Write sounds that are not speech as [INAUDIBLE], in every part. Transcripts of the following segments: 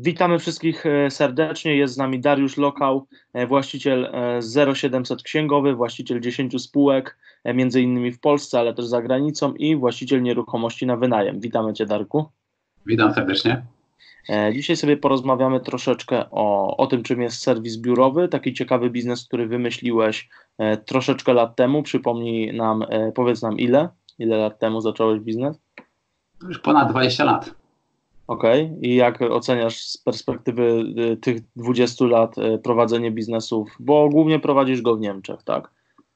Witamy wszystkich e, serdecznie. Jest z nami Dariusz Lokał, e, właściciel 0700 Księgowy, właściciel 10 spółek, e, między innymi w Polsce, ale też za granicą i właściciel nieruchomości na wynajem. Witamy Cię, Darku. Witam serdecznie. Dzisiaj sobie porozmawiamy troszeczkę o, o tym, czym jest serwis biurowy, taki ciekawy biznes, który wymyśliłeś troszeczkę lat temu. Przypomnij nam, powiedz nam ile, ile lat temu zacząłeś biznes? Już ponad 20 lat. Okej. Okay. I jak oceniasz z perspektywy y, tych 20 lat y, prowadzenie biznesów, bo głównie prowadzisz go w Niemczech, tak?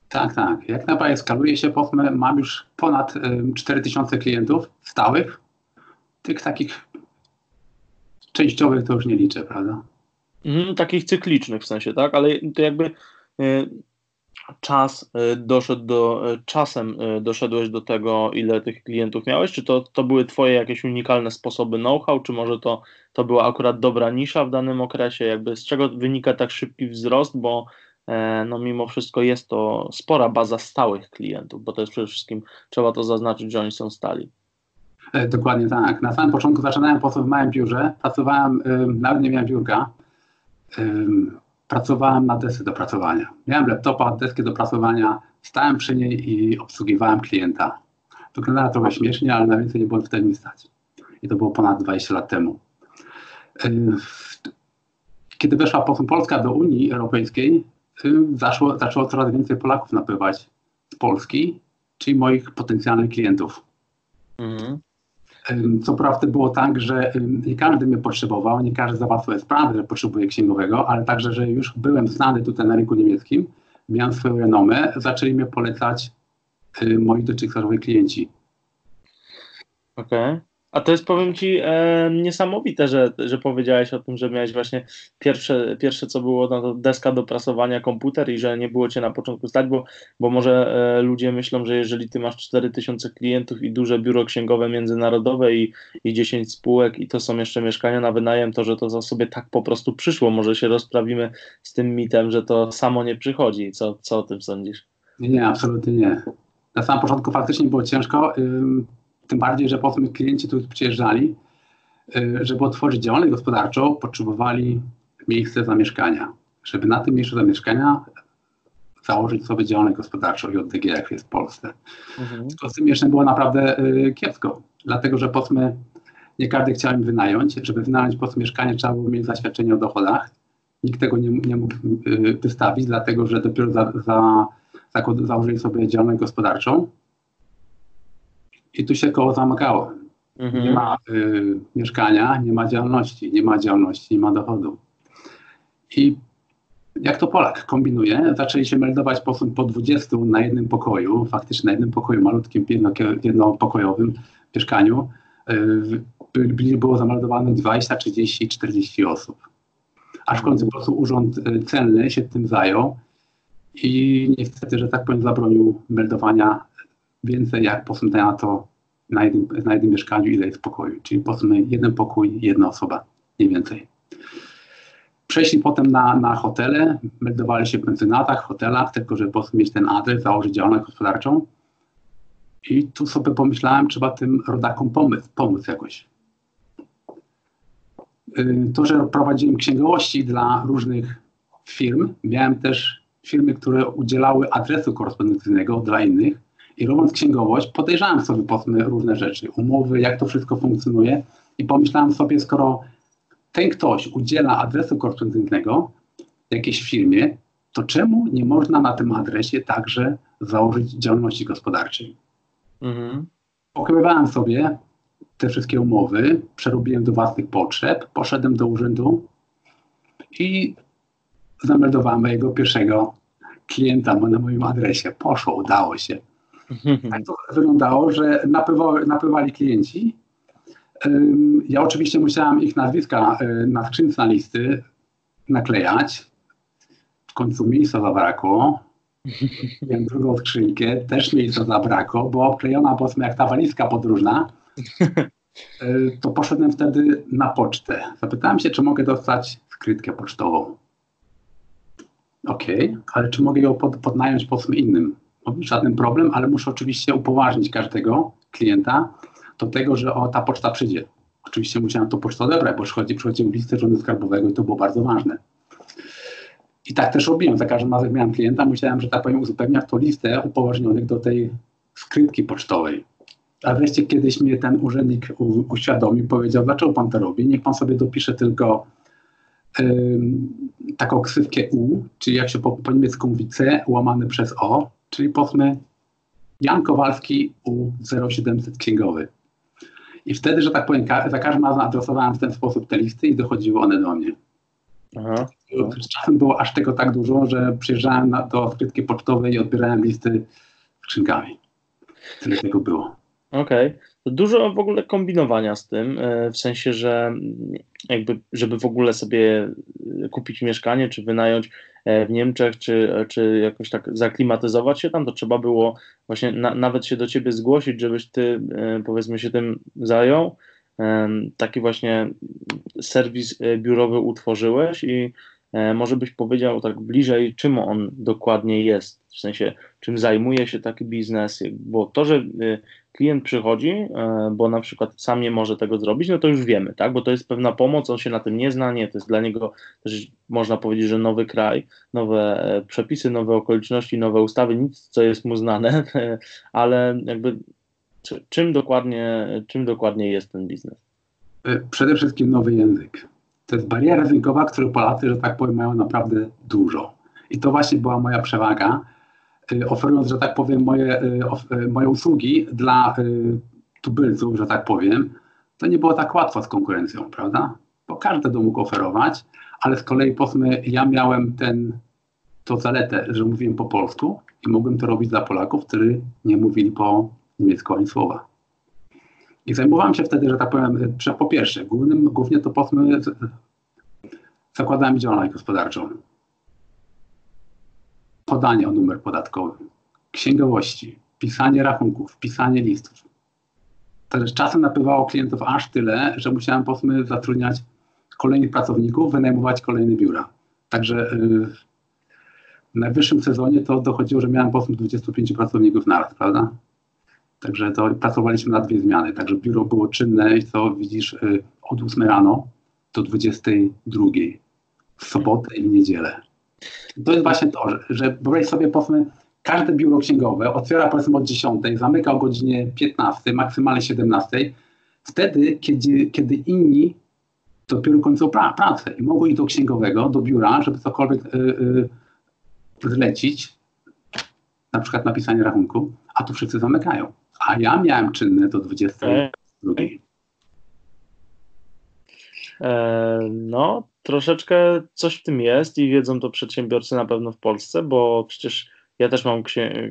Tak, tak. Jak naprawdę skaluje się, powiedzmy, mam już ponad 4000 klientów stałych. Tych takich częściowych to już nie liczę, prawda? Mhm, takich cyklicznych w sensie, tak? Ale to jakby y, czas y, doszedł do, y, czasem y, doszedłeś do tego, ile tych klientów miałeś? Czy to, to były twoje jakieś unikalne sposoby know-how, czy może to, to była akurat dobra nisza w danym okresie? Jakby z czego wynika tak szybki wzrost, bo e, no mimo wszystko jest to spora baza stałych klientów, bo to jest przede wszystkim, trzeba to zaznaczyć, że oni są stali. E, dokładnie tak. Na samym początku zaczynałem po w małym biurze, pracowałem, nawet nie miałem biurka, pracowałem na desce do pracowania. Miałem laptopa, deskę do pracowania, stałem przy niej i obsługiwałem klienta. Wyglądało trochę śmiesznie, ale na więcej nie było wtedy mi stać. I to było ponad 20 lat temu. Kiedy weszła Polska do Unii Europejskiej, zaczęło, zaczęło coraz więcej Polaków napływać z Polski, czyli moich potencjalnych klientów. Mhm. Co prawda było tak, że nie każdy mnie potrzebował, nie każdy załatwiał swoje sprawy, że potrzebuje księgowego, ale także, że już byłem znany tutaj na rynku niemieckim, miałem swoją renomę, zaczęli mnie polecać moi dotychczasowi klienci. Okej. Okay. A to jest, powiem Ci, e, niesamowite, że, że powiedziałeś o tym, że miałeś właśnie pierwsze, pierwsze co było, no to deska do prasowania, komputer i że nie było Cię na początku stać, bo, bo może e, ludzie myślą, że jeżeli Ty masz 4000 klientów i duże biuro księgowe międzynarodowe i, i 10 spółek i to są jeszcze mieszkania na wynajem, to że to za sobie tak po prostu przyszło. Może się rozprawimy z tym mitem, że to samo nie przychodzi. Co, co o tym sądzisz? Nie, nie, absolutnie nie. Na samym początku faktycznie było ciężko. Tym bardziej, że potem klienci tu przyjeżdżali, y, żeby otworzyć działalność gospodarczą, potrzebowali miejsce zamieszkania. Żeby na tym miejscu zamieszkania założyć sobie działalność gospodarczą i ODG, jak jest w Polsce. Mhm. z tym jeszcze było naprawdę y, kiepsko, dlatego że powiedzmy nie każdy chciał im wynająć. Żeby wynająć po mieszkanie trzeba było mieć zaświadczenie o dochodach. Nikt tego nie, nie mógł y, wystawić, dlatego że dopiero za, za, za, założyli sobie działalność gospodarczą i tu się koło zamykało. Mhm. Nie ma y, mieszkania, nie ma działalności, nie ma działalności, nie ma dochodu. I jak to Polak kombinuje, zaczęli się meldować po, po 20 na jednym pokoju, faktycznie na jednym pokoju malutkim, jedno, jednopokojowym mieszkaniu, y, było zameldowane 20, 30, 40 osób. Aż w końcu po prostu urząd y, celny się tym zajął i niestety, że tak powiem, zabronił meldowania więcej jak posunięte na to na jednym, na jednym mieszkaniu, ile jest pokoju. Czyli powiedzmy jeden pokój, jedna osoba, mniej więcej. Przeszli potem na, na hotele, meldowali się w pensjonatach, hotelach, tylko żeby po mieć ten adres, założyć działalność gospodarczą. I tu sobie pomyślałem, trzeba tym rodakom pomóc, pomóc jakoś. Y, to, że prowadziłem księgowości dla różnych firm, miałem też firmy, które udzielały adresu korespondencyjnego dla innych i robiąc księgowość, podejrzałem sobie powiedzmy różne rzeczy, umowy, jak to wszystko funkcjonuje i pomyślałem sobie, skoro ten ktoś udziela adresu korespondencyjnego jakiejś firmie, to czemu nie można na tym adresie także założyć działalności gospodarczej? Mhm. Pokrywałem sobie te wszystkie umowy, przerobiłem do własnych potrzeb, poszedłem do urzędu i zameldowałem mojego pierwszego klienta na moim adresie. Poszło, udało się. Tak to wyglądało, że napływa, napływali klienci. Ja oczywiście musiałam ich nazwiska y, na skrzynce na listy naklejać. W końcu miejsca zabrakło. [LAUGHS] Miałem drugą skrzynkę, też miejsca zabrakło, bo obklejona powiedzmy jak ta walizka podróżna. [LAUGHS] Y, to poszedłem wtedy na pocztę. Zapytałem się, czy mogę dostać skrytkę pocztową. Okej, okay, ale czy mogę ją pod, podnająć powiedzmy innym żaden problem, ale muszę oczywiście upoważnić każdego klienta do tego, że o, ta poczta przyjdzie. Oczywiście musiałem to pocztę odebrać, bo przychodzi, przychodził list Urzędu Skarbowego i to było bardzo ważne. I tak też robiłem. Za każdym razem, jak miałem klienta, musiałem, że tak powiem, uzupełniać tą listę upoważnionych do tej skrytki pocztowej. A wreszcie kiedyś mnie ten urzędnik uświadomił, powiedział, dlaczego pan to robi? Niech pan sobie dopisze tylko taką ksywkę U, czyli jak się po, po niemiecku mówi C łamane przez O, czyli powiedzmy Jan Kowalski U0700 księgowy. I wtedy, że tak powiem, za każdym razem adresowałem w ten sposób te listy i dochodziły one do mnie. Aha. Z czasem było aż tego tak dużo, że przyjeżdżałem na, do skrytki pocztowej i odbierałem listy skrzynkami. Tyle tego było. Okej. Okay. Dużo w ogóle kombinowania z tym, e, w sensie, że jakby, żeby w ogóle sobie kupić mieszkanie, czy wynająć e, w Niemczech, czy, czy jakoś tak zaklimatyzować się tam, to trzeba było właśnie na, nawet się do ciebie zgłosić, żebyś ty e, powiedzmy się tym zajął. Taki właśnie serwis biurowy utworzyłeś i może byś powiedział tak bliżej, czym on dokładnie jest, w sensie czym zajmuje się taki biznes, bo to, że klient przychodzi, e, bo na przykład sam nie może tego zrobić, no to już wiemy, tak? Bo to jest pewna pomoc, on się na tym nie zna, nie, to jest dla niego też można powiedzieć, że nowy kraj, nowe e, przepisy, nowe okoliczności, nowe ustawy, nic co jest mu znane, [LAUGHS] ale jakby czym dokładnie, czym dokładnie jest ten biznes? E, przede wszystkim nowy język. To jest bariera językowa, której Polacy, że tak powiem, mają naprawdę dużo. I to właśnie była moja przewaga, oferując, że tak powiem, moje, y, y, moje usługi dla tubylców, że tak powiem, to nie było tak łatwo z konkurencją, prawda? Bo każdy to mógł oferować, ale z kolei powiedzmy, ja miałem ten, to zaletę, że mówiłem po polsku i mogłem to robić dla Polaków, którzy nie mówili po niemiecku ani słowa. I zajmowałem się wtedy, że tak powiem, po pierwsze, głównym, głównie to powiedzmy zakładałem działalność gospodarczą podanie o numer podatkowy, księgowości, pisanie rachunków, pisanie listów. Także czasem napływało klientów aż tyle, że musiałem powiedzmy zatrudniać kolejnych pracowników, wynajmować kolejne biura. Także yy, w najwyższym sezonie to dochodziło, że miałem powiedzmy 25 pracowników naraz, prawda? Także to pracowaliśmy na dwie zmiany. Także biuro było czynne i co widzisz yy, od 8 rano do 22 w sobotę i w niedzielę. To jest właśnie to, że, wyobraź sobie, powiedzmy, każde biuro księgowe otwiera powiedzmy od 10, zamyka o godzinie 15, maksymalnie 17, wtedy, kiedy, kiedy inni dopiero kończą pra pracę i mogą iść do księgowego, do biura, żeby cokolwiek y, y, zlecić, na przykład napisanie rachunku, a tu wszyscy zamykają. A ja miałem czynne do 22. E, no, troszeczkę coś w tym jest i wiedzą to przedsiębiorcy na pewno w Polsce, bo przecież ja też mam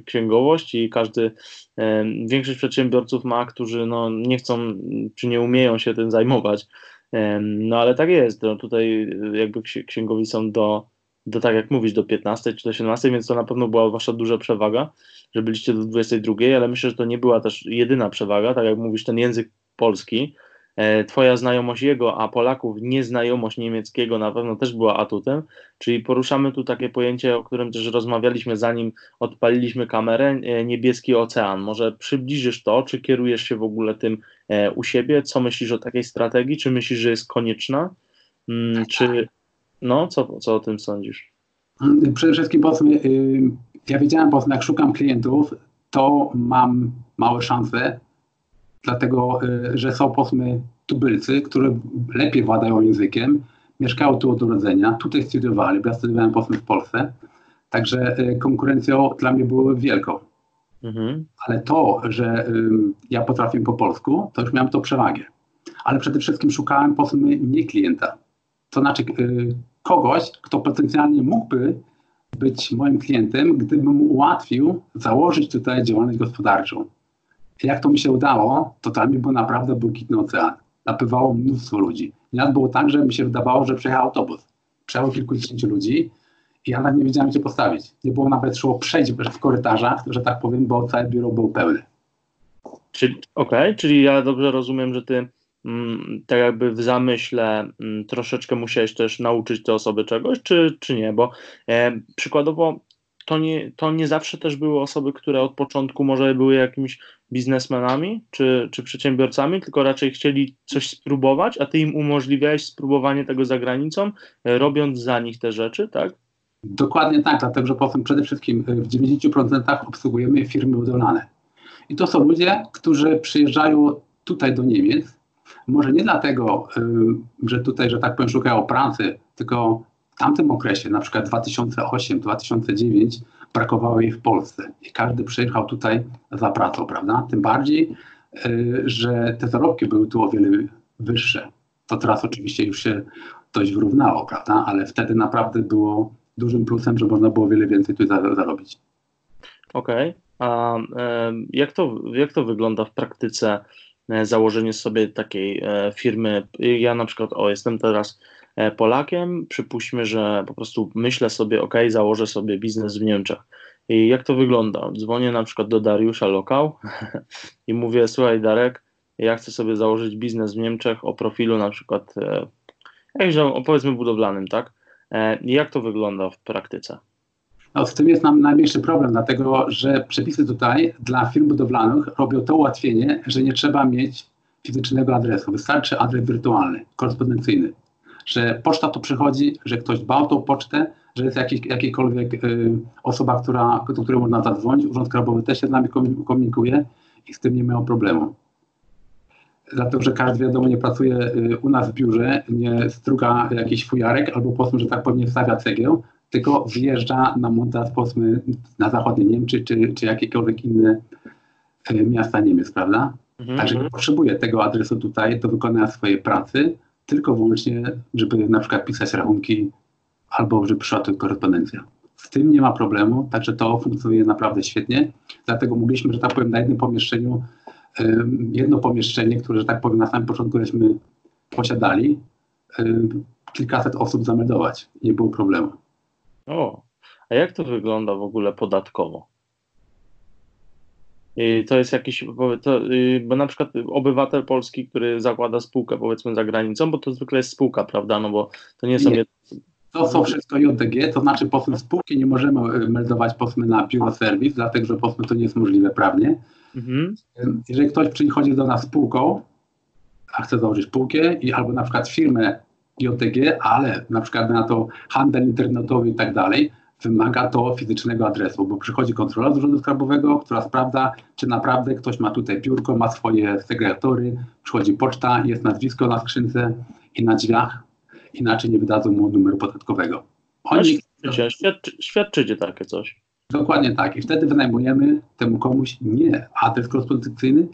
księgowość i każdy, e, większość przedsiębiorców ma, którzy no, nie chcą czy nie umieją się tym zajmować. E, no ale tak jest, no, tutaj jakby księgowi są do, do, tak jak mówisz, do 15 czy do 17, więc to na pewno była wasza duża przewaga, że byliście do 22, ale myślę, że to nie była też jedyna przewaga, tak jak mówisz, ten język polski, E, twoja znajomość jego, a Polaków nieznajomość niemieckiego na pewno też była atutem, czyli poruszamy tu takie pojęcie, o którym też rozmawialiśmy zanim odpaliliśmy kamerę, e, niebieski ocean. Może przybliżysz to, czy kierujesz się w ogóle tym e, u siebie? Co myślisz o takiej strategii? Czy myślisz, że jest konieczna? Mm, czy no, co, co o tym sądzisz? Przede wszystkim powiedzmy, y, ja wiedziałem powiedzmy, jak szukam klientów, to mam małe szanse dlatego y, że są powiedzmy tubylcy, którzy lepiej władają językiem, mieszkają tu od urodzenia, tutaj studiowali, bo ja studiowałem powiedzmy w Polsce, także y, konkurencją dla mnie było wielką. Mhm. Ale to, że ja potrafię po polsku, to już miałem to przewagę. Ale przede wszystkim szukałem powiedzmy nie klienta, to znaczy y, kogoś, kto potencjalnie mógłby być moim klientem, gdybym mu ułatwił założyć tutaj działalność gospodarczą jak to mi się udało, to tam był naprawdę błękitny ocean. Napływało mnóstwo ludzi. Nieraz było tak, że mi się wydawało, że przejechał autobus. Przejechał kilkudziesięciu ludzi i ja nawet nie wiedziałem, gdzie postawić. Nie było nawet szło przejść w korytarzach, że tak powiem, bo całe biuro było pełne. Okej, okay, czyli ja dobrze rozumiem, że ty mm, tak jakby w zamyśle mm, troszeczkę musiałeś też nauczyć te osoby czegoś, czy, czy nie? Bo e, przykładowo to nie, to nie zawsze też były osoby, które od początku może były jakimiś biznesmenami czy, czy przedsiębiorcami, tylko raczej chcieli coś spróbować, a ty im umożliwiałeś spróbowanie tego za granicą, e, robiąc za nich te rzeczy, tak? Dokładnie tak, dlatego że potem przede wszystkim w 90% obsługujemy firmy budowlane. I to są ludzie, którzy przyjeżdżają tutaj do Niemiec, może nie dlatego, że tutaj, że tak powiem, szukają pracy, tylko tamtym okresie, na przykład 2008-2009, brakowało jej w Polsce i każdy przyjechał tutaj za pracą, prawda? Tym bardziej, y, że te zarobki były tu o wiele wyższe. To teraz oczywiście już się dość wyrównało, prawda? Ale wtedy naprawdę było dużym plusem, że można było wiele więcej tu zarobić. Okej. Okay. A jak to, jak to wygląda w praktyce? E, założenie sobie takiej e, firmy. Ja na przykład, o, jestem teraz e, Polakiem, przypuśćmy, że po prostu myślę sobie, ok, założę sobie biznes w Niemczech. I jak to wygląda? Dzwonię na przykład do Dariusza Lokał [LAUGHS] i mówię, słuchaj Darek, ja chcę sobie założyć biznes w Niemczech o profilu na przykład, jakimś, powiedzmy budowlanym, tak? Jak to wygląda w praktyce? No, z tym jest nam najmniejszy problem, dlatego że przepisy tutaj dla firm budowlanych robią to ułatwienie, że nie trzeba mieć fizycznego adresu. Wystarczy adres wirtualny, korespondencyjny. Że poczta tu przychodzi, że ktoś dba o tą pocztę, że jest jakiś, jakiejkolwiek y, osoba, która, do której można zadzwonić. Urząd Skarbowy też się z nami komunikuje i z tym nie mają problemu. Dlatego, że każdy wiadomo nie pracuje y, u nas w biurze, nie struga jakiś fujarek albo powiedzmy, że tak powiem, stawia cegieł, tylko wjeżdża na montaż powiedzmy na zachodnie Niemcy czy, czy jakiekolwiek inne e, miasta Niemiec, prawda? Mhm. Także nie potrzebuje tego adresu tutaj do wykonania swojej pracy, tylko wyłącznie, żeby na przykład pisać rachunki albo żeby przyszła tu korespondencja. Z tym nie ma problemu, także to funkcjonuje naprawdę świetnie. Dlatego mogliśmy, że tak powiem, na jednym pomieszczeniu, jedno pomieszczenie, które, że tak powiem, na samym początku żeśmy posiadali, kilkaset osób zameldować. Nie było problemu. O, a jak to wygląda w ogóle podatkowo? I to jest jakiś, to, y, bo na przykład obywatel polski, który zakłada spółkę powiedzmy za granicą, bo to zwykle jest spółka, prawda, no bo to nie są... Nie. To są wszystko JDG, to znaczy powiedzmy spółki nie możemy y, meldować powiedzmy na biuro serwis, dlatego że powiedzmy to nie jest możliwe prawnie. Mhm. Jeżeli ktoś przychodzi do nas spółką, a chce założyć spółkę i albo na przykład firmę JTG, ale na przykład na to handel internetowy i tak dalej, wymaga to fizycznego adresu, bo przychodzi kontrola z Urzędu Skarbowego, która sprawdza, czy naprawdę ktoś ma tutaj biurko, ma swoje sekretory, przychodzi poczta, jest nazwisko na skrzynce i na drzwiach, inaczej nie wydadzą mu numeru podatkowego. Oni... Świadczy, świadczycie takie coś. Dokładnie tak. I wtedy wynajmujemy temu komuś nie adres korespondencyjny,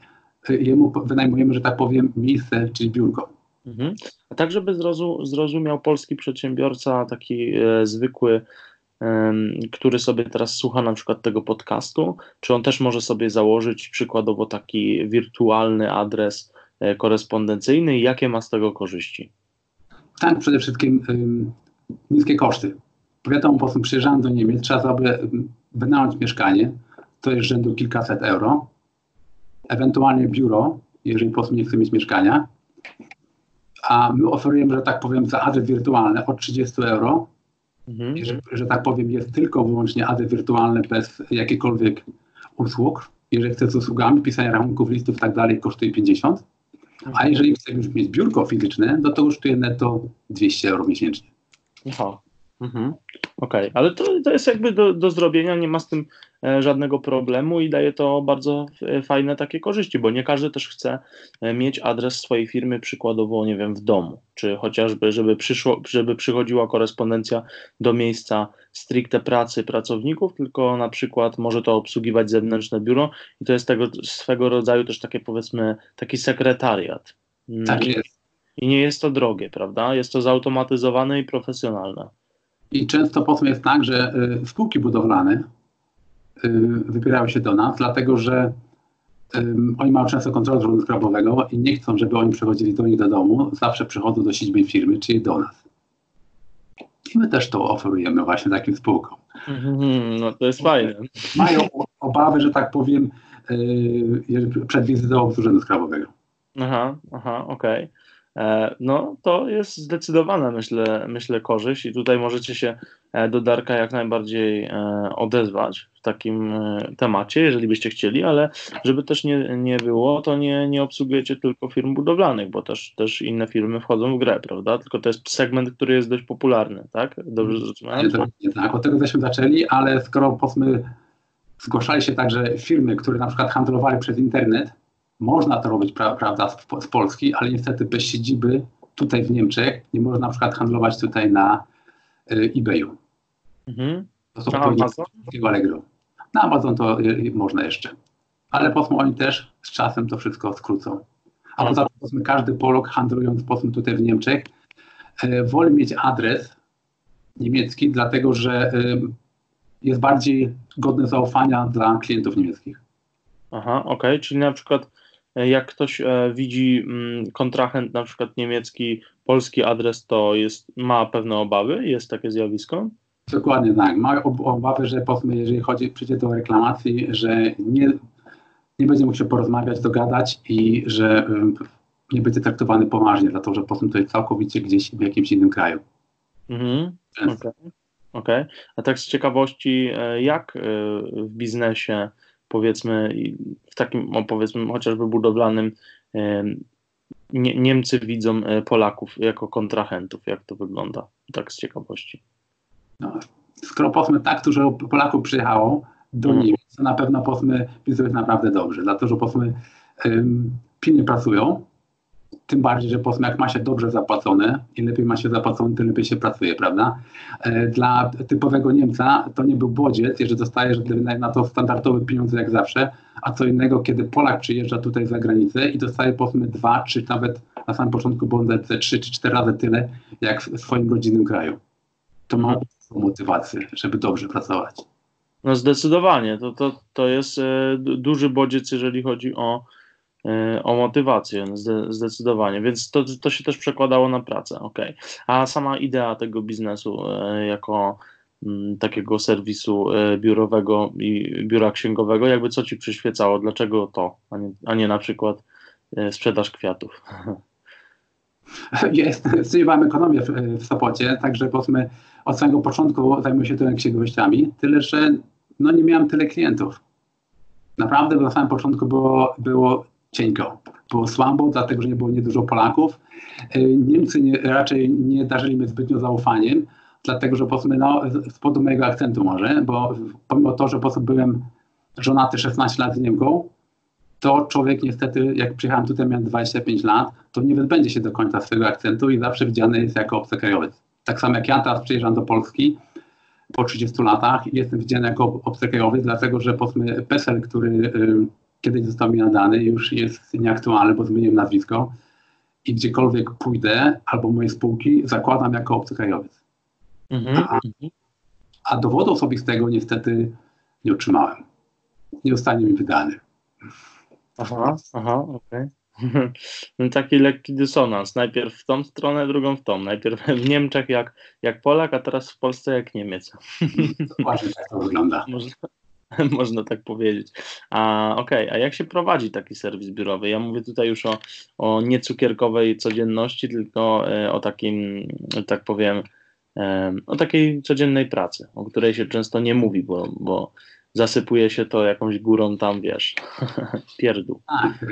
jemu wynajmujemy, że tak powiem, miejsce, czyli biurko. Mhm. A tak, żeby zrozumiał polski przedsiębiorca, taki e, zwykły, który sobie teraz słucha na przykład tego podcastu, czy on też może sobie założyć przykładowo taki wirtualny adres e, korespondencyjny i jakie ma z tego korzyści? Tak, przede wszystkim niskie koszty. Powiadam, po prostu przyjeżdżając do Niemiec, trzeba sobie wynająć mieszkanie, to jest rzędu kilkaset euro, ewentualnie biuro, jeżeli po prostu nie chce mieć mieszkania, a my oferujemy, że tak powiem, za adres wirtualny od 30 euro. Mhm. Że, że tak powiem, jest tylko wyłącznie adres wirtualny bez jakichkolwiek usług. Jeżeli chce z usługami, pisania rachunków, listów i tak dalej, kosztuje 50. A mhm. jeżeli chce już mieć biurko fizyczne, no to kosztuje netto 200 euro miesięcznie. Aha. Mhm. Okej, okay. ale to, to jest jakby do, do zrobienia, nie ma z tym e, żadnego problemu i daje to bardzo e, fajne takie korzyści, bo nie każdy też chce e, mieć adres swojej firmy przykładowo, nie wiem, w domu, czy chociażby, żeby, przyszło, żeby przychodziła korespondencja do miejsca stricte pracy pracowników, tylko na przykład może to obsługiwać zewnętrzne biuro i to jest tego swego rodzaju też takie powiedzmy taki sekretariat. Tak jest. I nie jest to drogie, prawda? Jest to zautomatyzowane i profesjonalne. I często potem jest tak, że y, spółki budowlane y, wybierają się do nas, dlatego że oni mają często kontrolę urzędu skarbowego i nie chcą, żeby oni przychodzili do nich do domu. Zawsze przychodzą do siedziby firmy, czyli do nas. I my też to oferujemy właśnie takim spółkom. Mm, no to jest fajne. Mają [LAUGHS] obawy, że tak powiem, yy, przed wizytą z urzędu skarbowego. Aha, aha, okej. Okay. E, no to jest zdecydowana, myślę, myślę, korzyść i tutaj możecie się e, do Darka jak najbardziej e, odezwać w takim temacie, jeżeli byście chcieli, ale żeby też nie, nie było, to nie, nie obsługujecie tylko firm budowlanych, bo też, też inne firmy wchodzą w grę, prawda? Tylko to jest segment, który jest dość popularny, tak? Dobrze zrozumiałem? Nie, tak, nie tak, od tego żeśmy zaczęli, ale skoro powiedzmy zgłaszali się także firmy, które na przykład handlowali przez internet, można to robić, pra, prawda, z, z, Polski, ale niestety bez siedziby tutaj w Niemczech nie można na przykład handlować tutaj na y, eBayu. Mhm. To są Amazon? Allegro. Na Amazon to y, można jeszcze. Ale powiedzmy oni też z czasem to wszystko skrócą. A poza tym każdy Polok handlując powiedzmy tutaj w Niemczech y, woli mieć adres niemiecki, dlatego że y, jest bardziej godny zaufania dla klientów niemieckich. Aha, okej, okay. czyli na przykład jak ktoś e, widzi mm, kontrahent, na przykład niemiecki, polski adres, to jest, ma pewne obawy? Jest takie zjawisko? Dokładnie tak. Ma obawy, że powiedzmy, jeżeli chodzi, przyjdzie do reklamacji, że nie, nie będzie mógł się porozmawiać, dogadać i że nie będzie traktowany poważnie, dlatego że powiedzmy to jest całkowicie gdzieś w jakimś innym kraju. Mhm. Okej. Okay. okay. A tak z ciekawości, e, jak w biznesie powiedzmy w takim, powiedzmy chociażby budowlanym nie, Niemcy widzą e, Polaków jako kontrahentów, jak to wygląda, tak z ciekawości. No, skoro powiedzmy tak dużo Polaków przyjechało do mhm. Niemiec, to na pewno powiedzmy widzą jest naprawdę dobrze, dlatego że powiedzmy um, pilnie pracują, tym bardziej, że powiedzmy jak ma się dobrze zapłacone, im lepiej ma się zapłacone, tym lepiej się pracuje, prawda? E, dla typowego Niemca to nie był bodziec, jeżeli dostajesz na to standardowe pieniądze jak zawsze, a co innego, kiedy Polak przyjeżdża tutaj za granicę i dostaje powiedzmy dwa, czy nawet na samym początku było trzy czy cztery razy tyle, jak w swoim rodzinnym kraju. To ma motywację, żeby dobrze pracować. No zdecydowanie, to, to, to jest e, duży bodziec, jeżeli chodzi o o motywację, zdecydowanie, więc to, to się też przekładało na pracę, ok. A sama idea tego biznesu e, jako mm, takiego serwisu e, biurowego i biura księgowego, jakby co ci przyświecało, dlaczego to, a nie, a nie na przykład sprzedaż kwiatów? [LAUGHS] Jest, studiowałem ekonomię w, w Sopocie, także powiedzmy od samego początku zajmuję się tym księgowościami, tyle że no nie miałem tyle klientów. Naprawdę na samym początku było, było cienko. Było słabo, dlatego że nie było niedużo Polaków. E, Niemcy nie, raczej nie darzyli mnie zbytnio zaufaniem, dlatego że powiedzmy, no, z powodu mojego akcentu może, bo pomimo to, że po prostu byłem żonaty 16 lat z Niemką, to człowiek niestety, jak przyjechałem tutaj, miałem 25 lat, to nie wyzbędzie się do końca swojego akcentu i zawsze widziany jest jako obcokrajowiec. Tak samo jak ja teraz przyjeżdżam do Polski po 30 latach i jestem widziany jako obcokrajowiec, dlatego że powiedzmy PESEL, który kiedyś został mi nadany, już jest nieaktualny, bo zmieniłem nazwisko i gdziekolwiek pójdę, albo moje spółki, zakładam jako obcokrajowiec. Mhm. A, a dowodu osobistego niestety nie otrzymałem. Nie zostanie mi wydany. Aha, aha, okej. Okay. [LAUGHS] No taki lekki dysonans. Najpierw w tą stronę, drugą w tą. Najpierw w Niemczech jak, jak Polak, a teraz w Polsce jak Niemiec. [LAUGHS] Dokładnie tak to wygląda. Można, [LAUGHS] można tak powiedzieć. A okej, okay. a jak się prowadzi taki serwis biurowy? Ja mówię tutaj już o, o niecukierkowej codzienności, tylko e, o takim, tak powiem, e, o takiej codziennej pracy, o której się często nie mówi, bo, bo zasypuje się to jakąś górą tam, wiesz, [LAUGHS] pierdół. Tak,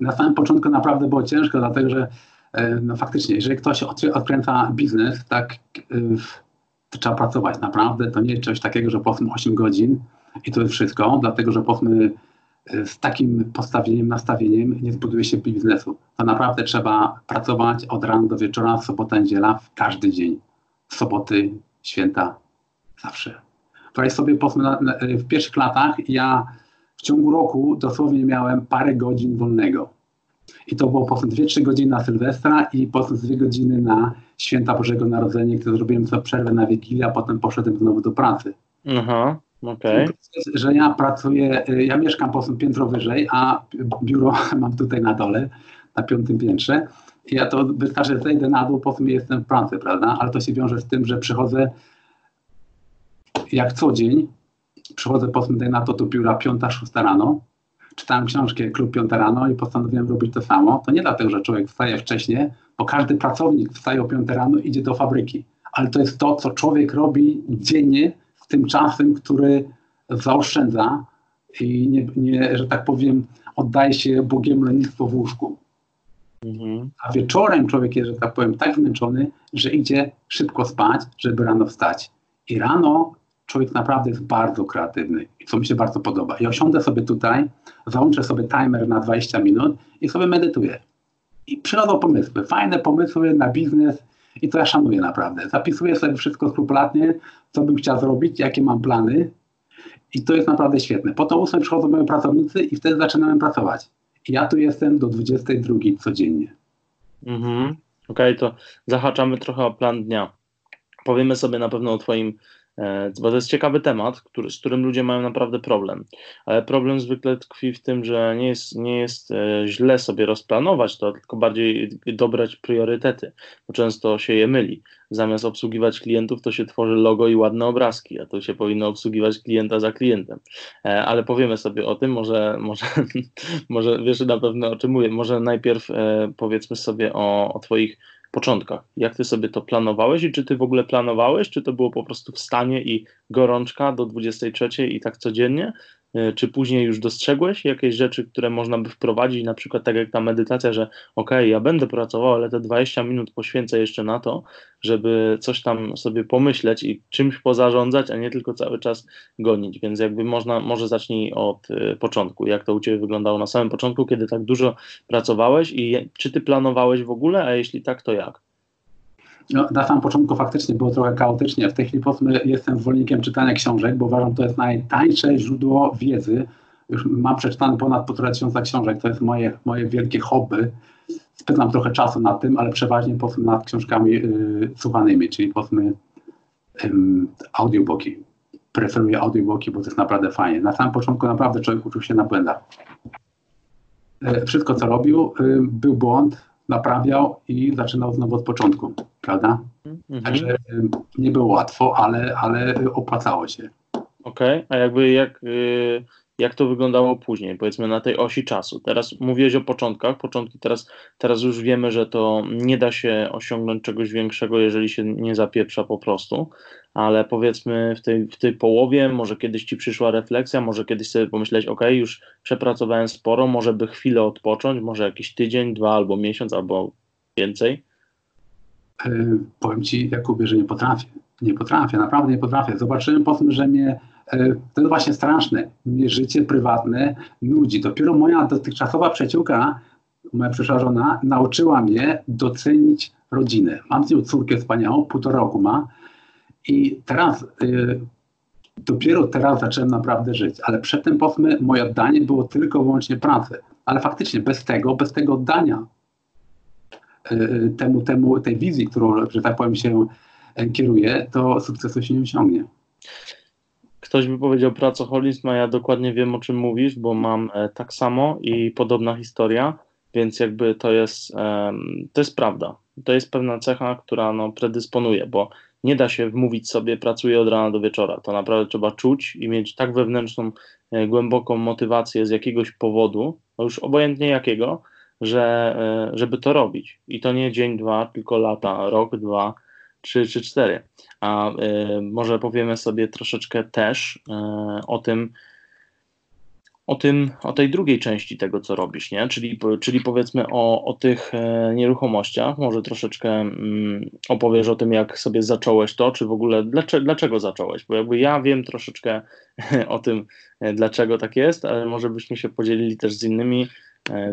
na samym początku naprawdę było ciężko, dlatego że e, no faktycznie, jeżeli ktoś odkręca biznes, tak to trzeba pracować naprawdę, to nie jest coś takiego, że po 8 godzin i to jest wszystko, dlatego że powiedzmy e, z takim postawieniem, nastawieniem nie zbuduje się biznesu. To naprawdę trzeba pracować od rana do wieczora, sobota, niedziela, w każdy dzień. Soboty, święta, zawsze. Wczoraj sobie powiedzmy na, na, w pierwszych latach ja w ciągu roku dosłownie miałem parę godzin wolnego. I to było powiedzmy 2-3 godziny na Sylwestra i powiedzmy 2 godziny na święta Bożego Narodzenia, które zrobiłem sobie przerwę na Wigilię, a potem poszedłem znowu do pracy. Aha. Okay. Że ja pracuję, ja mieszkam po prostu piętro wyżej, a biuro [LAUGHS] mam tutaj na dole, na piątym piętrze. I ja to wystarczy, że zejdę na dół, po prostu jestem w pracy, prawda? Ale to się wiąże z tym, że przychodzę jak co dzień, przychodzę po prostu na to do biura piąta, szósta rano, czytałem książkę Klub Piąta rano i postanowiłem robić to samo. To nie dlatego, że człowiek wstaje wcześniej, bo każdy pracownik wstaje o 5 rano idzie do fabryki, ale to jest to, co człowiek robi dziennie z tym czasem, który zaoszczędza i nie, nie że tak powiem, oddaje się Bogiem lenistwo w łóżku. Mhm. A wieczorem człowiek jest, że tak powiem, tak zmęczony, że idzie szybko spać, żeby rano wstać. I rano człowiek naprawdę jest bardzo kreatywny, co mi się bardzo podoba. Ja osiądę sobie tutaj, załączę sobie timer na 20 minut i sobie medytuję. I przychodzą pomysły, fajne pomysły na biznes i to ja szanuję naprawdę. Zapisuję sobie wszystko skrupulatnie, co bym chciał zrobić, jakie mam plany i to jest naprawdę świetne. Potem ósmej przychodzą moi pracownicy i wtedy zaczynamy pracować. I ja tu jestem do 22 codziennie. Mhm. Okej, okay, to zahaczamy trochę o plan dnia. Powiemy sobie na pewno o Twoim bo to jest ciekawy temat, który, z którym ludzie mają naprawdę problem. Ale problem zwykle tkwi w tym, że nie jest, nie jest e, źle sobie rozplanować to, tylko bardziej dobrać priorytety, bo często się je myli. Zamiast obsługiwać klientów, to się tworzy logo i ładne obrazki, a to się powinno obsługiwać klienta za klientem. E, ale powiemy sobie o tym, może, może, [LAUGHS] może wiesz na pewno o czym mówię. Może najpierw powiedzmy sobie o, o Twoich początkach. Jak ty sobie to planowałeś i czy ty w ogóle planowałeś, czy to było po prostu wstanie i gorączka do 23 i tak codziennie? E, czy później już dostrzegłeś jakieś rzeczy, które można by wprowadzić, na przykład tak jak ta medytacja, że ok, ja będę pracował, ale te 20 minut poświęcę jeszcze na to, żeby coś tam sobie pomyśleć i czymś pozarządzać, a nie tylko cały czas gonić. Więc jakby można, może zacznij od y, początku. Jak to u Ciebie wyglądało na samym początku, kiedy tak dużo pracowałeś i czy Ty planowałeś w ogóle, a jeśli tak, to jak? No, na samym początku faktycznie było trochę chaotycznie. W tej chwili powiedzmy jestem zwolennikiem czytania książek, bo uważam, to jest najtańsze źródło wiedzy. Już mam przeczytane ponad półtora tysiąca książek, to jest moje, moje wielkie hobby. Spędzam trochę czasu nad tym, ale przeważnie powiedzmy nad książkami y, słuchanymi, czyli powiedzmy y, audiobooki. Preferuję audiobooki, bo to jest naprawdę fajnie. Na samym początku naprawdę człowiek uczył się na błędach. Y, wszystko, co robił, y, był błąd, naprawiał i zaczynał znowu od początku, prawda? Mhm. Także y, nie było łatwo, ale, ale opłacało się. Okej, okay. a jakby jak, y, jak to wyglądało później, powiedzmy na tej osi czasu? Teraz mówiłeś o początkach, początki teraz, teraz już wiemy, że to nie da się osiągnąć czegoś większego, jeżeli się nie zapieprza po prostu, ale powiedzmy w tej, w tej połowie, może kiedyś ci przyszła refleksja, może kiedyś sobie pomyśleć, ok, już przepracowałem sporo, może by chwilę odpocząć, może jakiś tydzień, dwa albo miesiąc, albo więcej? Yy, powiem ci, Jakubie, że nie potrafię. Nie potrafię, naprawdę nie potrafię. Zobaczyłem po tym, że mnie, to jest właśnie straszne, mnie życie prywatne nudzi. Dopiero moja dotychczasowa przyjaciółka, moja przyszła żona, nauczyła mnie docenić rodzinę. Mam z nią córkę wspaniałą, półtora roku ma, i teraz, y, dopiero teraz zacząłem naprawdę żyć, ale przedtem powiedzmy moje oddanie było tylko wyłącznie pracy. Ale faktycznie bez tego, bez tego oddania y, temu, temu, tej wizji, którą, że tak powiem, się kieruje, to sukcesu się nie osiągnie. Ktoś by powiedział pracoholizm, a ja dokładnie wiem o czym mówisz, bo mam e, tak samo i podobna historia, więc jakby to jest, to jest prawda. To jest pewna cecha, która no, predysponuje, bo nie da się wmówić sobie, pracuję od rana do wieczora. To naprawdę trzeba czuć i mieć tak wewnętrzną, e, głęboką motywację z jakiegoś powodu, no już obojętnie jakiego, że, e, żeby to robić. I to nie dzień, dwa, tylko lata, rok, dwa, trzy czy cztery. A y, może powiemy sobie troszeczkę też y, o tym, o tym, o tej drugiej części tego, co robisz, nie? Czyli, czyli powiedzmy o, o tych e, nieruchomościach, może troszeczkę mm, opowiesz o tym, jak sobie zacząłeś to, czy w ogóle dlaczego, dlaczego zacząłeś, bo jakby ja wiem troszeczkę [LAUGHS] o tym, e, dlaczego tak jest, ale może byśmy się podzielili też z innymi,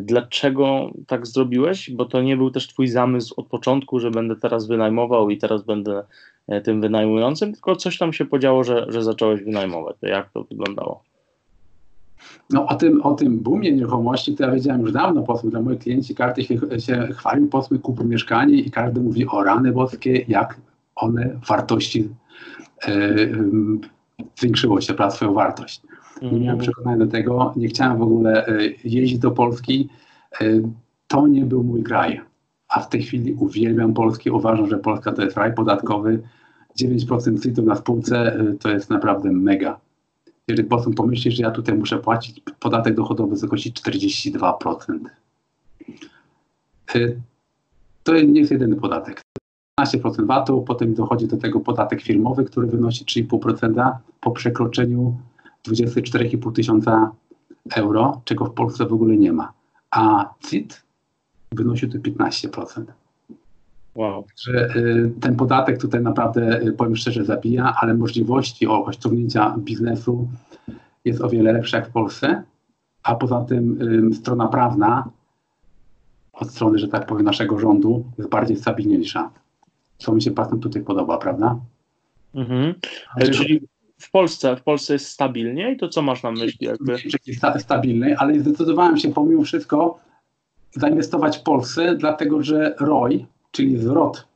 dlaczego tak zrobiłeś, bo to nie był też twój zamysł od początku, że będę teraz wynajmował i teraz będę tym wynajmującym, tylko coś tam się podziało, że, że zacząłeś wynajmować. To jak to wyglądało? No o tym, o tym boomie nieruchomości to ja wiedziałem już dawno, powiedzmy, dla moich klienci każdy się, się chwalił, powiedzmy, kupił mieszkanie i każdy mówi o rany boskie, jak one wartości e, zwiększyło się, prawda, swoją wartość. Nie miałem mhm. przekonania do tego, nie chciałem w ogóle e, jeździć do Polski. E, to nie był mój kraj. A w tej chwili uwielbiam Polski, uważam, że Polska to jest raj podatkowy. 9% CIT na spółce e, to jest naprawdę mega jeżeli potem pomyślisz, że ja tutaj muszę płacić podatek dochodowy w wysokości 42%. Y, To nie jest jedyny podatek. 15% VAT-u, potem dochodzi do tego podatek firmowy, który wynosi 3,5% po przekroczeniu 24,5 tysiąca euro, czego w Polsce w ogóle nie ma. A CIT wynosi to 15%. Wow. Że y, ten podatek tutaj naprawdę, y, powiem szczerze, zabija, ale możliwości osiągnięcia biznesu jest o wiele lepsze jak w Polsce, a poza tym strona prawna od strony, że tak powiem, naszego rządu jest bardziej stabilniejsza. Co mi się pasem tutaj podoba, prawda? Mhm. Czyli w Polsce, w Polsce jest stabilniej, to co masz na myśli? Jakby? Sta stabilny, ale zdecydowałem się pomimo wszystko zainwestować w Polsce, dlatego że ROI, czyli zwrot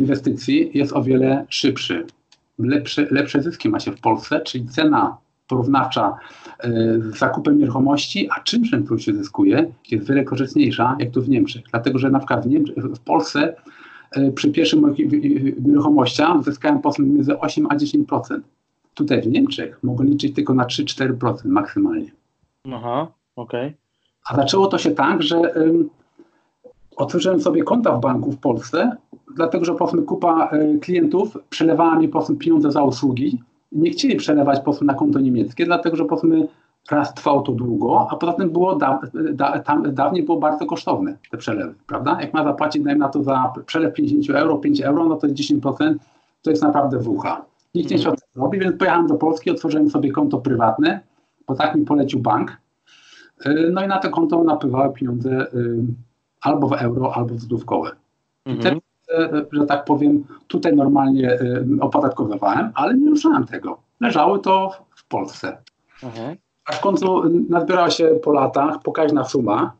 inwestycji jest o wiele szybszy. Lepsze, lepsze zyski ma się w Polsce, czyli cena porównawcza e, z zakupem nieruchomości, a czynszem, który się zyskuje, jest wiele korzystniejsza, jak tu w Niemczech. Dlatego, że na przykład w, Niemczech, w Polsce przy pierwszym nieruchomościach zyskałem powiedzmy między 8 a 10%. Tutaj w Niemczech mogę liczyć tylko na 3-4% maksymalnie. Aha, okej. Okay. A zaczęło to się tak, że um, otworzyłem sobie konta w banku w Polsce, dlatego że powiedzmy kupa y, klientów przelewała mi powiedzmy pieniądze za usługi. Nie chcieli przelewać powiedzmy na konto niemieckie, dlatego że raz trwało to długo, a poza tym było da, da, tam, dawniej było bardzo kosztowne te przelewy, prawda? Jak ma zapłacić dajmy na to za przelew 50 euro, 5 euro, no to jest 10%, to jest naprawdę wucha. Nikt nie chciał tego robić, więc pojechałem do Polski, otworzyłem sobie konto prywatne, bo tak mi polecił bank. Y, no i na to konto napływały pieniądze y, albo w euro, albo w złotówkowe. Mhm. Te, że tak powiem, tutaj normalnie y, opodatkowywałem, ale nie ruszałem tego. Leżały to w Polsce. Mhm. A w końcu nazbierała się po latach pokaźna suma,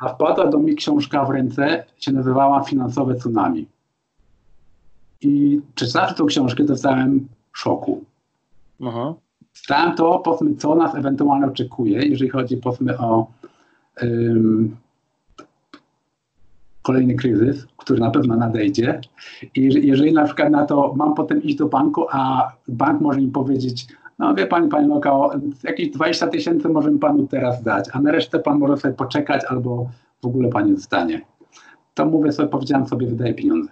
a wpadła do mnie książka w ręce, się nazywała Finansowe Tsunami. I przeczytawszy tą książkę, dostałem szoku. Aha. Stałem to, powiedzmy, co nas ewentualnie oczekuje, jeżeli chodzi, powiedzmy, o um, kolejny kryzys, który na pewno nadejdzie. I jeżeli na przykład na to mam potem iść do banku, a bank może mi powiedzieć, no wie pani, pani lokał, jakieś 20 tysięcy możemy panu teraz dać, a na resztę pan może sobie poczekać albo w ogóle pani zostanie. To mówię sobie, powiedziałem sobie, wydaję pieniądze.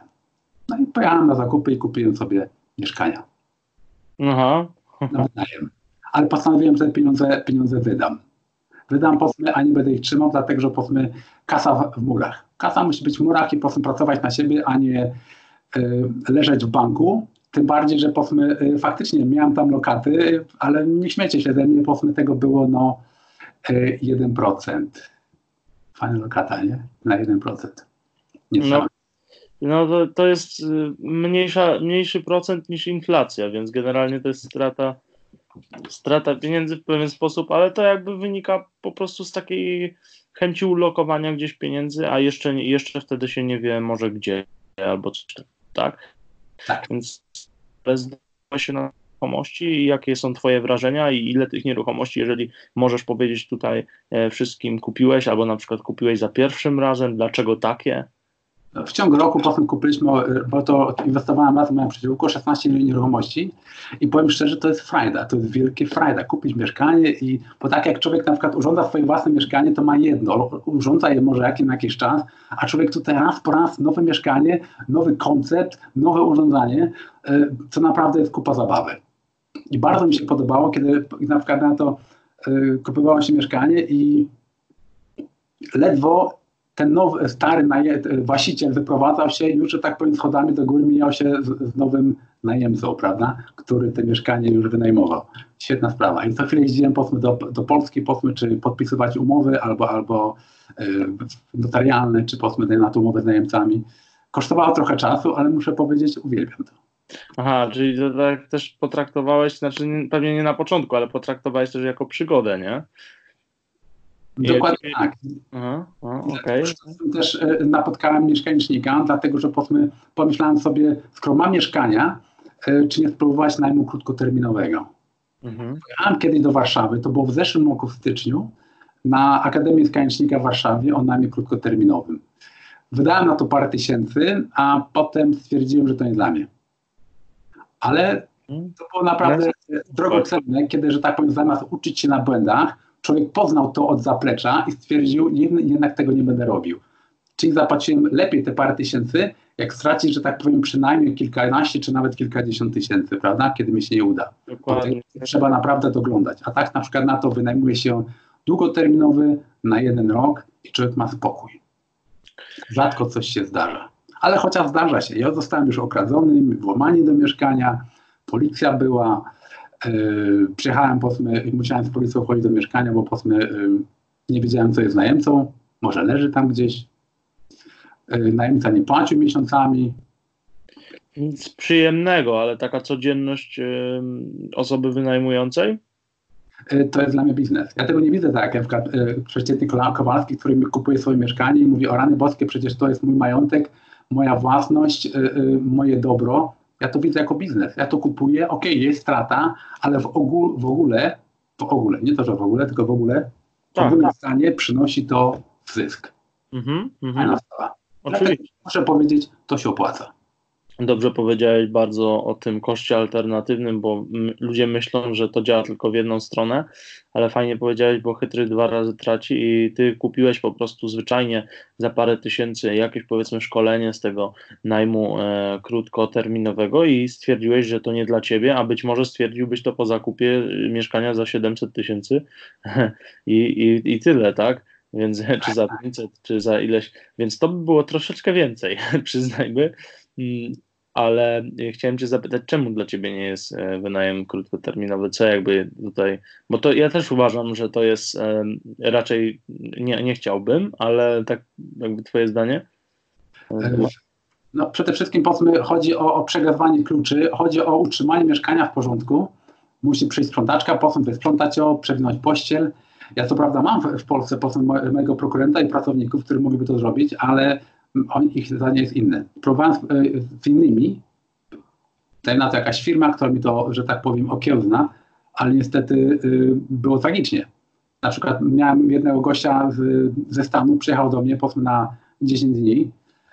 No i pojechałem na zakupy i kupiłem sobie mieszkania. Aha. Na wynajem. Ale postanowiłem, że te pieniądze, pieniądze wydam. Wydam posmy, a nie będę ich trzymał, dlatego że posmy kasa w, w murach. Kasa musi być w murach i posmy pracować na siebie, a nie y, leżeć w banku. Tym bardziej, że posmy y, faktycznie miałem tam lokaty, ale nie śmiecie się ze mnie, posmy tego było no y, 1%. Fajna lokata, nie? Na 1%. Nie no, no to, to jest y, mniejsza, mniejszy procent niż inflacja, więc generalnie to jest strata, strata pieniędzy w pewien sposób, ale to jakby wynika po prostu z takiej chęci ulokowania gdzieś pieniędzy, a jeszcze, jeszcze wtedy się nie wie może gdzie albo coś tak? Tak. Więc bez się na nieruchomości jakie są Twoje wrażenia i ile tych nieruchomości, jeżeli możesz powiedzieć tutaj e, wszystkim kupiłeś, albo na przykład kupiłeś za pierwszym razem, dlaczego takie? W ciągu roku potem kupiliśmy, bo to inwestowałem razem z moją przyjaciółką 16 milionów nieruchomości i powiem szczerze, to jest frajda, to jest wielkie frajda. Kupić mieszkanie i, bo tak jak człowiek na przykład urządza swoje własne mieszkanie, to ma jedno, urządza je może jakim, na jakiś czas, a człowiek tutaj raz po raz nowe mieszkanie, nowy koncept, nowe urządzanie, e, co naprawdę jest kupa zabawy. I bardzo mi się podobało, kiedy na przykład na to e, kupowało się mieszkanie i ledwo ten nowy, stary właściciel wyprowadzał się już, że tak powiem, schodami do góry mijał się z, z, nowym najemcą, prawda, który te mieszkanie już wynajmował. Świetna sprawa. I co chwilę jeździłem powiedzmy do, do Polski, powiedzmy, czy podpisywać umowy albo, albo y, notarialne, czy powiedzmy na tą umowę z najemcami. Kosztowało trochę czasu, ale muszę powiedzieć, uwielbiam to. Aha, czyli to tak też potraktowałeś, znaczy pewnie nie na początku, ale potraktowałeś też jako przygodę, nie? Dokładnie tak. Aha, okay. Też e, napotkałem mieszkanicznika, dlatego że pomyślałem sobie, skoro mam mieszkania, e, czy nie spróbować najmu krótkoterminowego. Mhm. Pojechałem kiedyś do Warszawy, to było w zeszłym roku w styczniu, na Akademię Mieszkanicznika w Warszawie o najmie krótkoterminowym. Wydałem na to parę tysięcy, a potem stwierdziłem, że to nie dla mnie. Ale mhm. to było naprawdę drogocenne, kiedy, że tak powiem, zamiast uczyć się na błędach, człowiek poznał to od zaplecza i stwierdził, jednak tego nie będę robił. Czyli zapłaciłem lepiej te parę tysięcy, jak stracić, że tak powiem, przynajmniej kilkanaście czy nawet kilkadziesiąt tysięcy, prawda? Kiedy mi się nie uda. Dokładnie. Trzeba naprawdę doglądać. A tak na przykład na to wynajmuje się długoterminowy na jeden rok i człowiek ma spokój. Rzadko coś się zdarza. Ale chociaż zdarza się. Ja zostałem już okradzony, włamanie do mieszkania, policja była, przyjechałem, powiedzmy, musiałem z policją chodzić do mieszkania, bo powiedzmy, yy, nie wiedziałem, co jest najemcą, może leży tam gdzieś. Yy, najemca nie płacił miesiącami. Nic przyjemnego, ale taka codzienność yy, osoby wynajmującej? Y, to jest dla mnie biznes. Ja tego nie widzę tak, jak na przykład yy, przeciętny Kowalski, który kupuje swoje mieszkanie i mówi o rany boskie, przecież to jest mój majątek, moja własność, yy, yy, moje dobro. Ja to widzę jako biznes. Ja to kupuję, ok, jest strata, ale w, ogóle, w ogóle, w ogóle, nie to, że w ogóle, tylko w ogóle, w tak, ogóle tak. stanie przynosi to zysk. Mhm, mhm. Oczywiście. Muszę powiedzieć, to się opłaca. Dobrze powiedziałeś bardzo o tym koszcie alternatywnym, bo ludzie myślą, że to działa tylko w jedną stronę, ale fajnie powiedziałeś, bo chytry dwa razy traci i ty kupiłeś po prostu zwyczajnie za parę tysięcy jakieś powiedzmy szkolenie z tego najmu e, krótkoterminowego i stwierdziłeś, że to nie dla ciebie, a być może stwierdziłbyś to po zakupie mieszkania za 700 tysięcy [LAUGHS] I, i, i tyle, tak? Więc [LAUGHS] czy za 500, czy za ileś, więc to by było troszeczkę więcej, [LAUGHS] przyznajmy ale chciałem Cię zapytać, czemu dla Ciebie nie jest e, wynajem krótkoterminowy? Co jakby tutaj, bo to ja też uważam, że to jest e, raczej, nie, nie chciałbym, ale tak jakby Twoje zdanie? E, no przede wszystkim powiedzmy, chodzi o, o przegazywanie kluczy, chodzi o utrzymanie mieszkania w porządku. Musi przyjść sprzątaczka, potem wysprzątać ją, przewinąć pościel. Ja co prawda mam w, w Polsce potem mojego prokurenta i pracowników, którzy mogliby to zrobić, ale ich zdanie jest inne. Próbowałem z, e, z innymi, tutaj na to jakaś firma, która mi to, że tak powiem, okiełzna, ale niestety y, było tragicznie. Na przykład miałem jednego gościa z, ze Stanu, przyjechał do mnie powiedzmy na 10 dni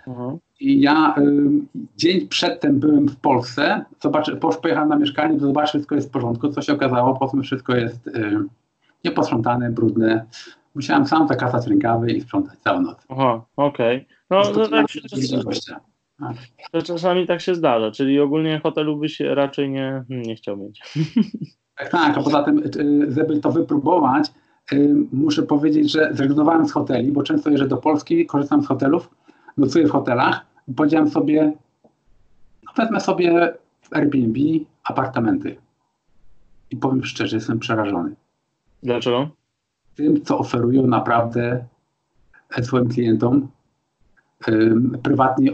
mhm. i ja y, dzień przedtem byłem w Polsce, zobaczy, pojechałem na mieszkanie, zobaczyć, wszystko jest w porządku, co się okazało, powiedzmy wszystko jest y, nieposprzątane, brudne. Musiałem sam zakasać rękawy i sprzątać całą noc. Aha, okej. Okay. No, no tak się, to czasami tak się zdarza, czyli ogólnie hotelu byś raczej nie, nie chciał mieć. Tak, tak, a poza tym, y, żeby to wypróbować, y, muszę powiedzieć, że zrezygnowałem z hoteli, bo często jeżdżę do Polski, korzystam z hotelów, nocuję w hotelach i powiedziałem sobie, no wezmę sobie w Airbnb apartamenty. I powiem szczerze, jestem przerażony. Dlaczego? Tym, co oferują naprawdę swoim klientom, prywatni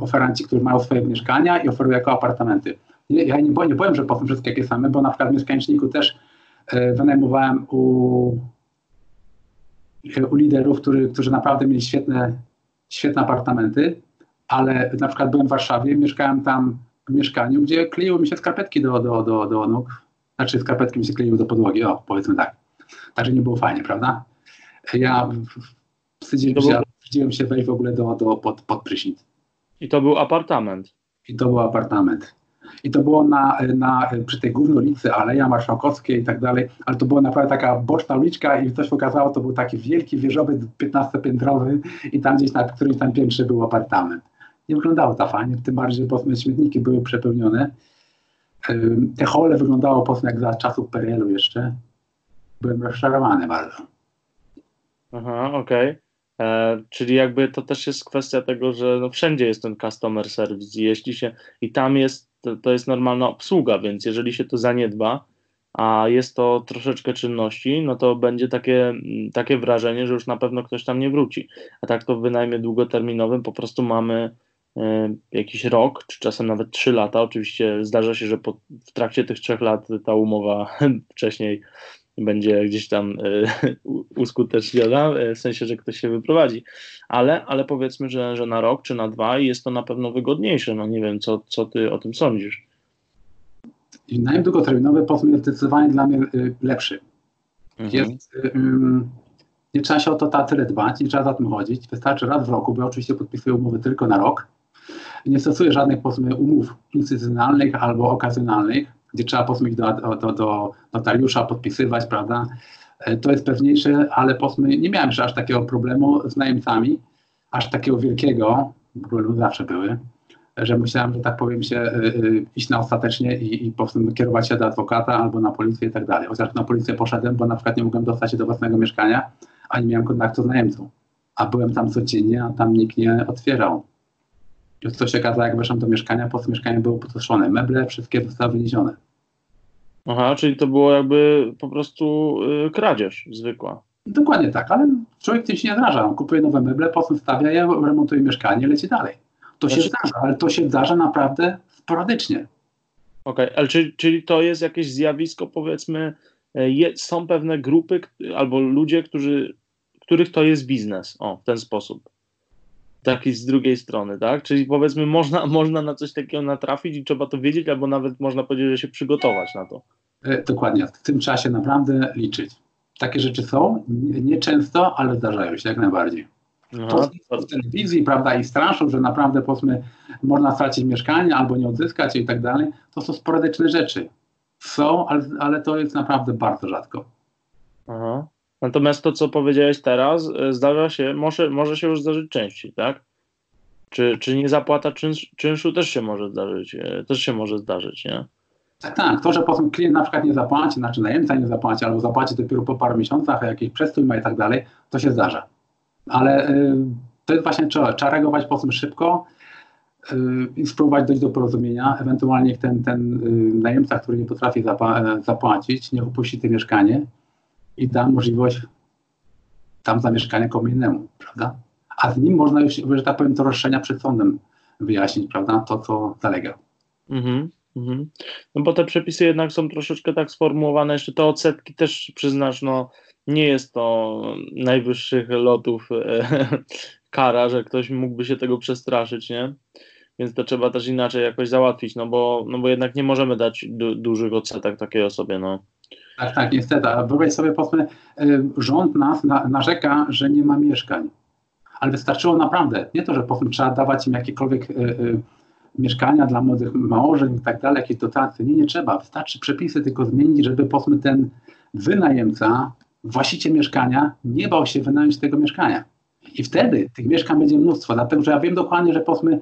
oferanci, którzy mają swoje mieszkania i oferują jako apartamenty. Ja nie, nie powiem, że po tym wszystkie takie same, bo na przykład w mieszkaniczniku też e, wynajmowałem u, u liderów, który, którzy naprawdę mieli świetne, świetne apartamenty, ale na przykład byłem w Warszawie, mieszkałem tam w mieszkaniu, gdzie kleiły mi się skarpetki do, do, do, do nóg, znaczy skarpetki mi się kleiły do podłogi, o powiedzmy tak. Także nie było fajnie, prawda? Ja wstydziłem się, wstydziłem się wejść w ogóle do, do, pod, pod prysznic. I to był apartament. I to był apartament. I to było na, na, przy tej głównej ulicy, Aleja Marszałkowskiej i tak dalej, ale to była naprawdę taka boczna uliczka i coś pokazało, to był taki wielki wieżowiec 15-piętrowy i tam gdzieś na którymś tam piętrze był apartament. Nie wyglądało to fajnie, tym bardziej, że śmietniki były przepełnione. Te hole wyglądało po jak za czasów PRL-u jeszcze. Byłem rozczarowany bardzo. Aha, okej. Okay. E, czyli jakby to też jest kwestia tego, że no wszędzie jest ten customer service i jeśli się i tam jest, to, to jest normalna obsługa, więc jeżeli się to zaniedba, a jest to troszeczkę czynności, no to będzie takie, takie wrażenie, że już na pewno ktoś tam nie wróci. A tak to w wynajmie długoterminowym po prostu mamy y, jakiś rok, czy czasem nawet trzy lata. Oczywiście zdarza się, że po, w trakcie tych trzech lat ta umowa [LAUGHS] wcześniej będzie gdzieś tam e, uskuteczniona, e, w sensie, że ktoś się wyprowadzi. Ale, ale powiedzmy, że, że na rok czy na dwa jest to na pewno wygodniejsze. No nie wiem, co, co ty o tym sądzisz. Najem długoterminowy powiedzmy jest zdecydowanie dla mnie y, lepszy. Mhm. Jest, nie trzeba się o to tyle dbać, nie trzeba za tym chodzić. Wystarczy raz w roku, bo ja oczywiście podpisuję umowy tylko na rok. Nie stosuję żadnych powiedzmy umów instytucjonalnych albo okazjonalnych gdzie trzeba posłać do, do, do notariusza, podpisywać, prawda? E, to jest pewniejsze, ale posmy, nie miałem aż takiego problemu z najemcami, aż takiego wielkiego, bo zawsze były, że musiałem, że tak powiem, się y, y, iść na ostatecznie i, i po kierować się do adwokata albo na policję i tak dalej. Chociaż na policję poszedłem, bo na przykład nie mogłem dostać się do własnego mieszkania, ani miałem kontaktu z najemcą. A byłem tam codziennie, a tam nikt nie otwierał. Co się okazało, jak weszłem do mieszkania, po prostu mieszkanie było potoszone. Meble wszystkie zostały wyniesione. Aha, czyli to było jakby po prostu yy, kradzież zwykła. Dokładnie tak, ale człowiek tym się nie zraża. On kupuje nowe meble, potem stawia je, remontuje mieszkanie, leci dalej. To się znaczy... zdarza, ale to się zdarza naprawdę sporadycznie. Okej, okay. ale czyli, czyli to jest jakieś zjawisko, powiedzmy, e, je, są pewne grupy albo ludzie, którzy, których to jest biznes, o, w ten sposób. Taki z drugiej strony, tak? Czyli powiedzmy, można, [LAUGHS] można na coś takiego natrafić i trzeba to wiedzieć, albo nawet można powiedzieć, że się przygotować na to. E, dokładnie, w tym czasie naprawdę liczyć. Takie rzeczy są, nieczęsto, nie ale zdarzają się jak najbardziej. To w telewizji, prawda, i straszą, że naprawdę powiedzmy można stracić mieszkanie albo nie odzyskać i tak dalej, to są sporadyczne rzeczy. Są, ale, ale to jest naprawdę bardzo rzadko. Aha. Natomiast to, co powiedziałeś teraz, e, zdarza się, może, może się już zdarzyć częściej, tak? Czy, czy niezapłata czynsz, czynszu też się może zdarzyć, e, też się może zdarzyć, nie? Tak, tak. To, że potem klient na przykład nie zapłaci, znaczy najemca nie zapłaci, albo zapłaci dopiero po paru miesiącach, a jakiś przestój ma i tak dalej, to się zdarza ale y, to jest właśnie trzeba, trzeba reagować po prostu szybko y, i spróbować dojść do porozumienia. Ewentualnie ten, ten y, najemca, który nie potrafi zapłacić, niech opuści to mieszkanie i da możliwość tam zamieszkania komu innemu, prawda? A z nim można już, że tak powiem, to roszczenia przed sądem wyjaśnić, prawda? To, co zalega. Mhm. Mhm. No bo te przepisy jednak są troszeczkę tak sformułowane, jeszcze te odsetki też przyznasz, no nie jest to najwyższych lotów e, [LAUGHS] kara, że ktoś mógłby się tego przestraszyć, nie? Więc to trzeba też inaczej jakoś załatwić, no bo, no bo jednak nie możemy dać du dużych odsetek takiej osobie, no. Tak, tak, niestety. A wyobraź sobie, powiedzmy, rząd nas na, narzeka, że nie ma mieszkań. Ale wystarczyło naprawdę, nie to, że powiedzmy trzeba dawać im jakiekolwiek y, y, mieszkania dla młodych małżeń i tak dalej, jakieś dotacje. Nie, nie trzeba. Wystarczy przepisy tylko zmienić, żeby powiedzmy ten wynajemca właściciel mieszkania nie bał się wynająć tego mieszkania. I wtedy tych mieszkań będzie mnóstwo, dlatego że ja wiem dokładnie, że powiedzmy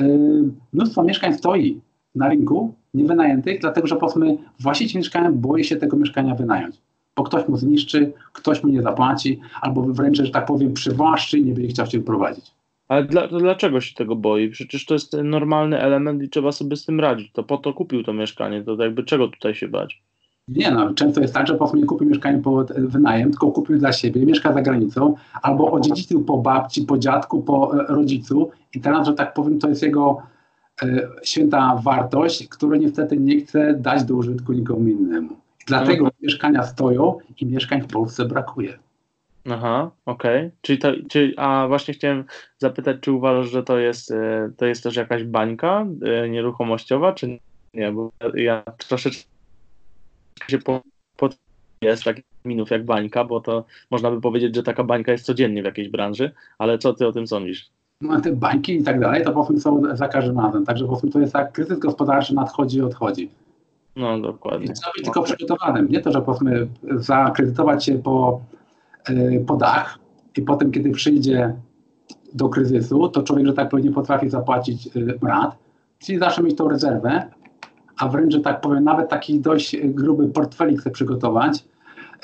yy, mnóstwo mieszkań stoi na rynku niewynajętych, dlatego że powiedzmy właściciel mieszkania boi się tego mieszkania wynająć, bo ktoś mu zniszczy, ktoś mu nie zapłaci, albo wręcz, że tak powiem, przywłaszczy i nie będzie chciał się wyprowadzić. Ale dla, dlaczego się tego boi? Przecież to jest normalny element i trzeba sobie z tym radzić. To po to kupił to mieszkanie, to jakby czego tutaj się bać? Nie no, często jest tak, że po prostu nie kupił mieszkanie pod wynajem, tylko kupił dla siebie, mieszka za granicą, albo odziedziczył po babci, po dziadku, po e, rodzicu i teraz, że tak powiem, to jest jego święta wartość, którą niestety nie chce dać do użytku nikomu innemu. Dlatego mhm. mieszkania stoją i mieszkań w Polsce brakuje. Aha, okej. Okay. Czyli to, czy, a właśnie chciałem zapytać, czy uważasz, że to jest, e, to jest też jakaś bańka e, nieruchomościowa, czy nie? Bo ja troszeczkę się po, po jest taki minów jak bańka, bo to można by powiedzieć, że taka bańka jest codziennie w jakiejś branży, ale co ty o tym sądzisz? Te bańki i tak dalej, to powiedzmy są za każdym razem, także powiedzmy to jest tak, kryzys gospodarczy nadchodzi i odchodzi. No dokładnie. trzeba być tylko przygotowanym, nie to, że powiedzmy zakredytować się po, yy, po dach i potem kiedy przyjdzie do kryzysu, to człowiek, że tak powiem, nie potrafi zapłacić yy, rat, czyli zawsze mieć tą rezerwę, a wręcz, że tak powiem, nawet taki dość gruby portfelik chce przygotować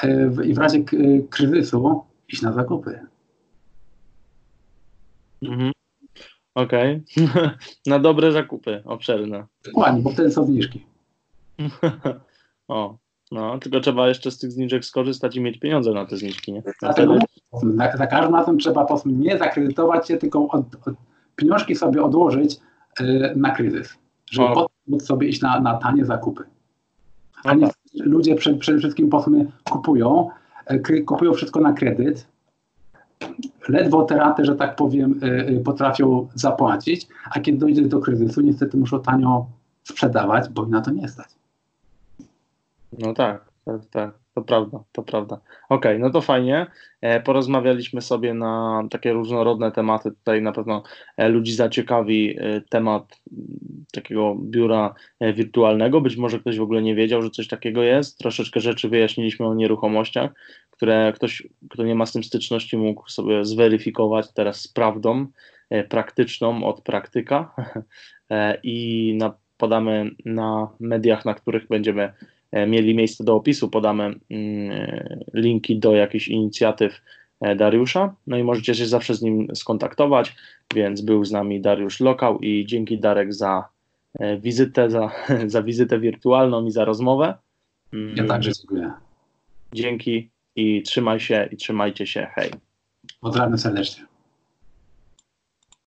yy, i w razie kryzysu iść na zakupy. Mhm. Okej. Okay. [LAUGHS] na dobre zakupy, obszerne. Dokładnie, bo wtedy są zniżki. [LAUGHS] o, no, tylko trzeba jeszcze z tych zniżek skorzystać i mieć pieniądze na te zniżki, nie? Dlatego za, za każdym razem trzeba po nie zakredytować się, tylko od, od, pieniążki sobie odłożyć yy, na kryzys, żeby o. potem móc sobie iść na, na tanie zakupy. A nie, ludzie przed, przede wszystkim po kupują, yy, kupują wszystko na kredyt, ledwo te raty, że tak powiem, yy, potrafią zapłacić, a kiedy dojdzie do kryzysu, niestety muszą tanio sprzedawać, bo na to nie stać. No tak, tak, tak, to prawda, to prawda. Okej, okay, no to fajnie. E, porozmawialiśmy sobie na takie różnorodne tematy. Tutaj na pewno e, ludzi zaciekawi e, temat takiego biura wirtualnego. Być może ktoś w ogóle nie wiedział, że coś takiego jest. Troszeczkę rzeczy wyjaśniliśmy o nieruchomościach, które ktoś, kto nie ma z tym styczności, mógł sobie zweryfikować teraz z prawdą praktyczną od praktyka. [LAUGHS] I na, podamy na mediach, na których będziemy mieli miejsce do opisu, podamy mm, linki do jakichś inicjatyw Dariusza, no i możecie się zawsze z nim skontaktować, więc był z nami Dariusz Lokał i dzięki Darek za wizytę, za, [LAUGHS] za wizytę wirtualną i za rozmowę. Ja także dziękuję. Dzięki i trzymaj się i trzymajcie się. Hej. Pozdrawiam serdecznie.